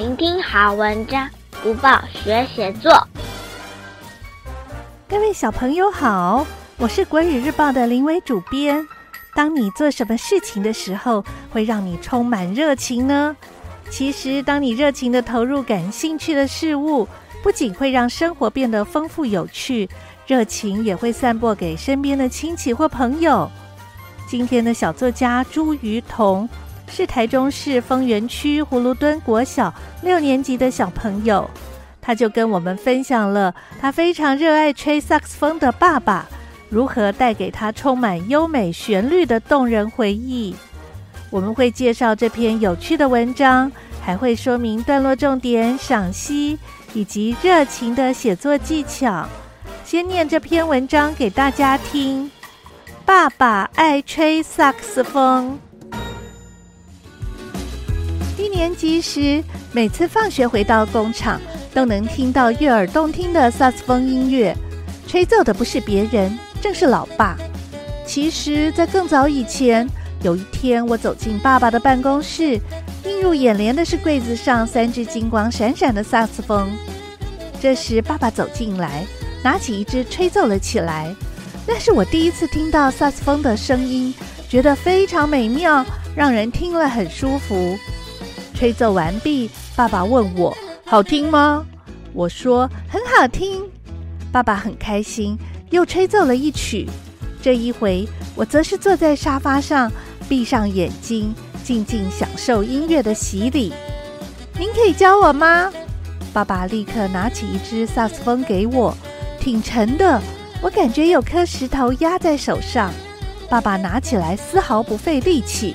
聆听好文章，读报学写作。各位小朋友好，我是国语日报的林伟主编。当你做什么事情的时候，会让你充满热情呢？其实，当你热情地投入感兴趣的事物，不仅会让生活变得丰富有趣，热情也会散播给身边的亲戚或朋友。今天的小作家朱于彤是台中市丰原区葫芦墩国小六年级的小朋友，他就跟我们分享了他非常热爱吹萨克斯风的爸爸如何带给他充满优美旋律的动人回忆。我们会介绍这篇有趣的文章，还会说明段落重点、赏析以及热情的写作技巧。先念这篇文章给大家听。爸爸爱吹萨克斯风。一年级时，每次放学回到工厂，都能听到悦耳动听的萨斯风音乐。吹奏的不是别人，正是老爸。其实，在更早以前，有一天我走进爸爸的办公室，映入眼帘的是柜子上三只金光闪闪的萨斯风。这时，爸爸走进来，拿起一只吹奏了起来。那是我第一次听到萨斯风的声音，觉得非常美妙，让人听了很舒服。吹奏完毕，爸爸问我：“好听吗？”我说：“很好听。”爸爸很开心，又吹奏了一曲。这一回，我则是坐在沙发上，闭上眼睛，静静享受音乐的洗礼。您可以教我吗？爸爸立刻拿起一支萨克斯风给我，挺沉的。我感觉有颗石头压在手上，爸爸拿起来丝毫不费力气，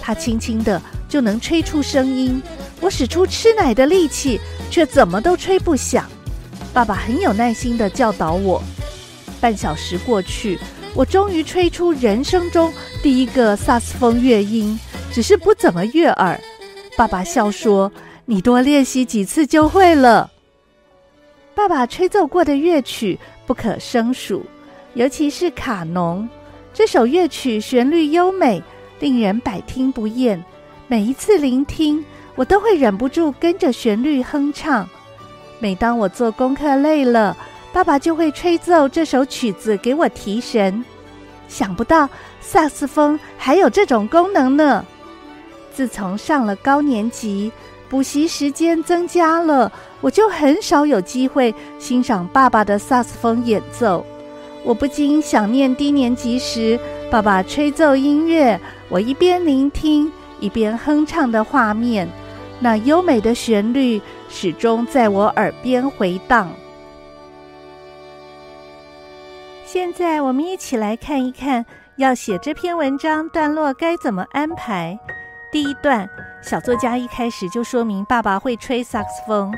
他轻轻的就能吹出声音。我使出吃奶的力气，却怎么都吹不响。爸爸很有耐心的教导我。半小时过去，我终于吹出人生中第一个萨斯风乐音，只是不怎么悦耳。爸爸笑说：“你多练习几次就会了。”爸爸吹奏过的乐曲不可胜数，尤其是卡农这首乐曲，旋律优美，令人百听不厌。每一次聆听，我都会忍不住跟着旋律哼唱。每当我做功课累了，爸爸就会吹奏这首曲子给我提神。想不到萨克斯风还有这种功能呢！自从上了高年级，补习时间增加了，我就很少有机会欣赏爸爸的萨克斯风演奏。我不禁想念低年级时爸爸吹奏音乐，我一边聆听一边哼唱的画面，那优美的旋律始终在我耳边回荡。现在我们一起来看一看，要写这篇文章段落该怎么安排。第一段。小作家一开始就说明爸爸会吹萨克斯风。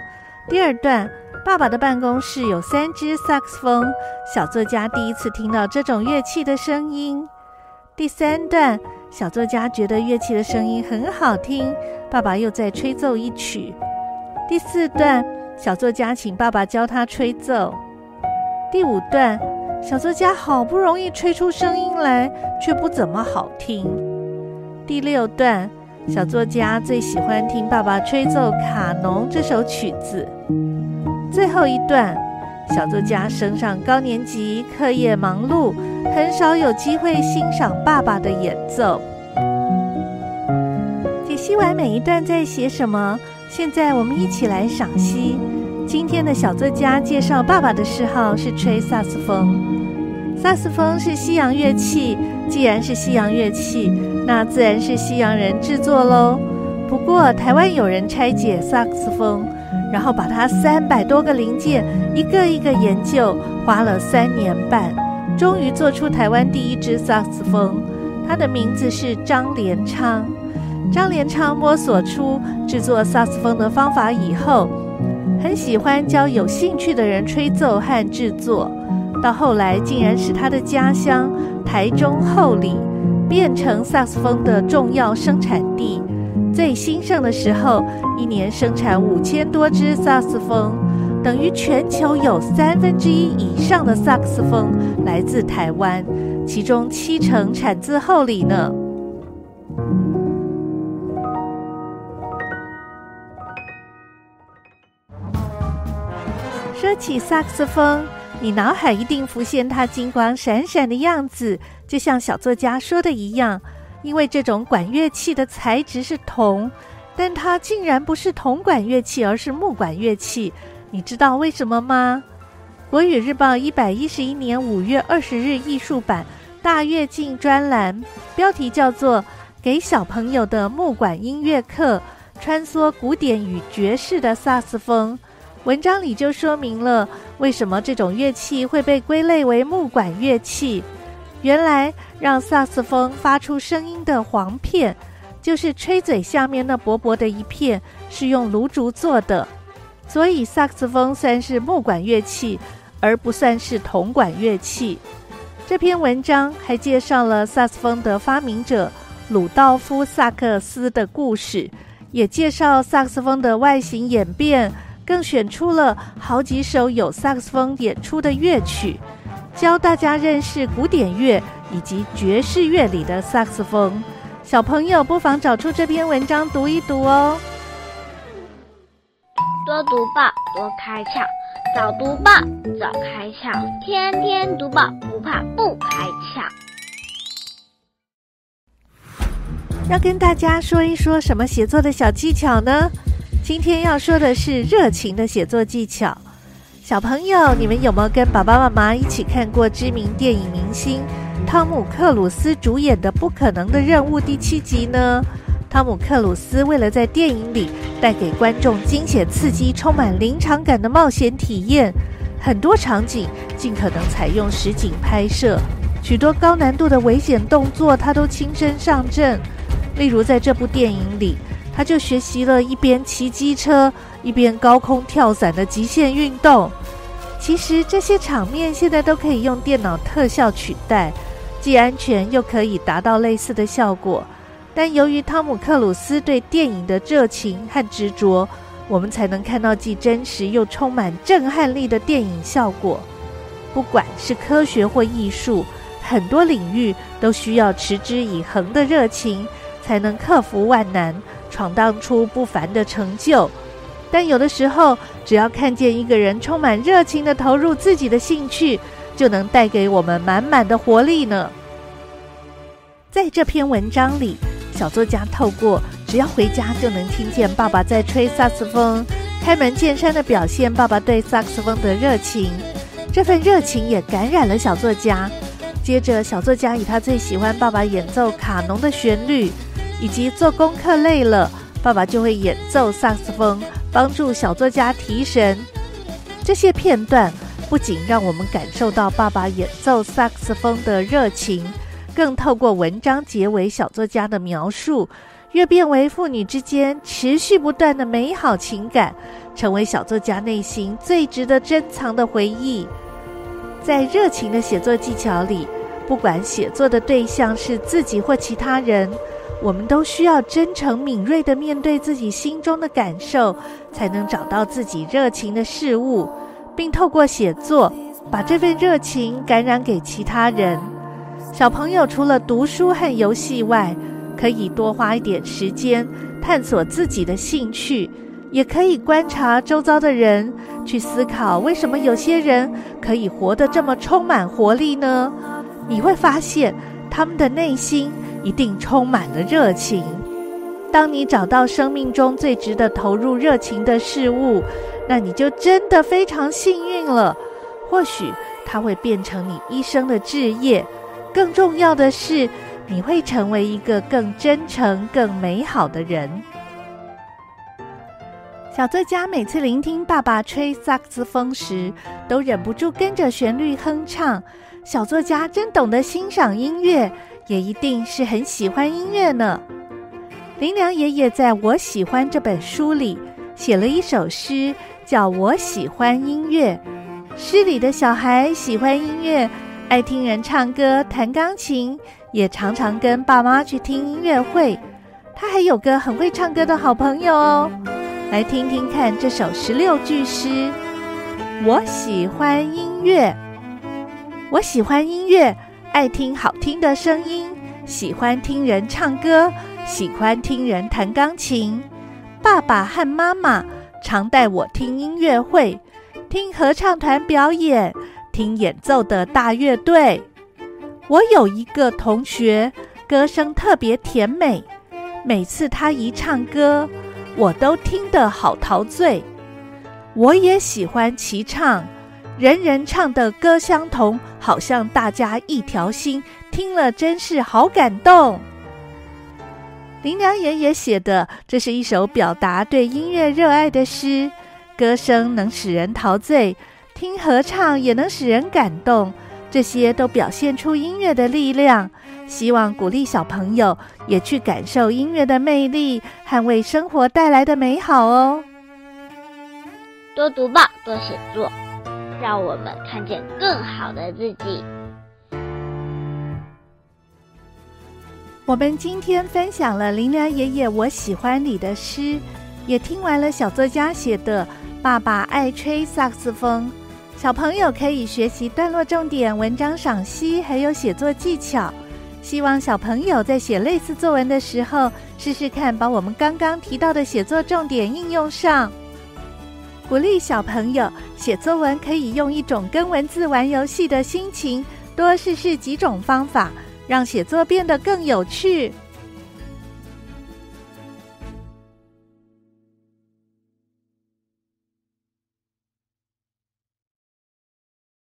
第二段，爸爸的办公室有三只萨克斯风。小作家第一次听到这种乐器的声音。第三段，小作家觉得乐器的声音很好听，爸爸又再吹奏一曲。第四段，小作家请爸爸教他吹奏。第五段，小作家好不容易吹出声音来，却不怎么好听。第六段。小作家最喜欢听爸爸吹奏《卡农》这首曲子。最后一段，小作家升上高年级，课业忙碌，很少有机会欣赏爸爸的演奏。解析完每一段在写什么，现在我们一起来赏析。今天的小作家介绍爸爸的嗜好是吹萨克斯风。萨斯风是西洋乐器，既然是西洋乐器，那自然是西洋人制作喽。不过，台湾有人拆解萨克斯风，然后把它三百多个零件一个一个研究，花了三年半，终于做出台湾第一支萨克斯风。他的名字是张连昌。张连昌摸索出制作萨克斯风的方法以后，很喜欢教有兴趣的人吹奏和制作。到后来，竟然使他的家乡台中后里变成萨克斯风的重要生产地。最兴盛的时候，一年生产五千多支萨克斯风，等于全球有三分之一以上的萨克斯风来自台湾，其中七成产自后里呢。说起萨克斯风，你脑海一定浮现它金光闪闪的样子，就像小作家说的一样，因为这种管乐器的材质是铜，但它竟然不是铜管乐器，而是木管乐器。你知道为什么吗？国语日报一百一十一年五月二十日艺术版大跃进专栏，标题叫做《给小朋友的木管音乐课：穿梭古典与爵士的萨斯风》。文章里就说明了为什么这种乐器会被归类为木管乐器。原来，让萨克斯风发出声音的簧片，就是吹嘴下面那薄薄的一片，是用芦竹做的。所以，萨克斯风算是木管乐器，而不算是铜管乐器。这篇文章还介绍了萨克斯风的发明者鲁道夫·萨克斯的故事，也介绍萨克斯风的外形演变。更选出了好几首有萨克斯风演出的乐曲，教大家认识古典乐以及爵士乐里的萨克斯风。小朋友不妨找出这篇文章读一读哦。多读报，多开窍；早读报，早开窍；天天读报，不怕不开窍。要跟大家说一说什么写作的小技巧呢？今天要说的是热情的写作技巧。小朋友，你们有没有跟爸爸妈妈一起看过知名电影明星汤姆克鲁斯主演的《不可能的任务》第七集呢？汤姆克鲁斯为了在电影里带给观众惊险刺激、充满临场感的冒险体验，很多场景尽可能采用实景拍摄，许多高难度的危险动作他都亲身上阵。例如在这部电影里。他就学习了一边骑机车一边高空跳伞的极限运动。其实这些场面现在都可以用电脑特效取代，既安全又可以达到类似的效果。但由于汤姆克鲁斯对电影的热情和执着，我们才能看到既真实又充满震撼力的电影效果。不管是科学或艺术，很多领域都需要持之以恒的热情，才能克服万难。闯荡出不凡的成就，但有的时候，只要看见一个人充满热情地投入自己的兴趣，就能带给我们满满的活力呢。在这篇文章里，小作家透过只要回家就能听见爸爸在吹萨克斯风，开门见山的表现爸爸对萨克斯风的热情，这份热情也感染了小作家。接着，小作家以他最喜欢爸爸演奏卡农的旋律。以及做功课累了，爸爸就会演奏萨克斯风，帮助小作家提神。这些片段不仅让我们感受到爸爸演奏萨克斯风的热情，更透过文章结尾小作家的描述，跃变为父女之间持续不断的美好情感，成为小作家内心最值得珍藏的回忆。在热情的写作技巧里，不管写作的对象是自己或其他人。我们都需要真诚敏锐地面对自己心中的感受，才能找到自己热情的事物，并透过写作把这份热情感染给其他人。小朋友除了读书和游戏外，可以多花一点时间探索自己的兴趣，也可以观察周遭的人，去思考为什么有些人可以活得这么充满活力呢？你会发现他们的内心。一定充满了热情。当你找到生命中最值得投入热情的事物，那你就真的非常幸运了。或许它会变成你一生的志业。更重要的是，你会成为一个更真诚、更美好的人。小作家每次聆听爸爸吹萨克斯风时，都忍不住跟着旋律哼唱。小作家真懂得欣赏音乐。也一定是很喜欢音乐呢。林良爷爷在我喜欢这本书里写了一首诗，叫我喜欢音乐。诗里的小孩喜欢音乐，爱听人唱歌、弹钢琴，也常常跟爸妈去听音乐会。他还有个很会唱歌的好朋友哦。来听听看这首十六句诗：我喜欢音乐，我喜欢音乐。爱听好听的声音，喜欢听人唱歌，喜欢听人弹钢琴。爸爸和妈妈常带我听音乐会，听合唱团表演，听演奏的大乐队。我有一个同学，歌声特别甜美，每次他一唱歌，我都听得好陶醉。我也喜欢齐唱，人人唱的歌相同，好像大家一条心，听了真是好感动。林良爷爷写的，这是一首表达对音乐热爱的诗，歌声能使人陶醉，听合唱也能使人感动，这些都表现出音乐的力量。希望鼓励小朋友也去感受音乐的魅力，捍卫生活带来的美好哦。多读报，多写作，让我们看见更好的自己。我们今天分享了林良爷爷《我喜欢你》的诗，也听完了小作家写的《爸爸爱吹萨克斯风》。小朋友可以学习段落重点、文章赏析，还有写作技巧。希望小朋友在写类似作文的时候，试试看把我们刚刚提到的写作重点应用上。鼓励小朋友写作文，可以用一种跟文字玩游戏的心情，多试试几种方法，让写作变得更有趣。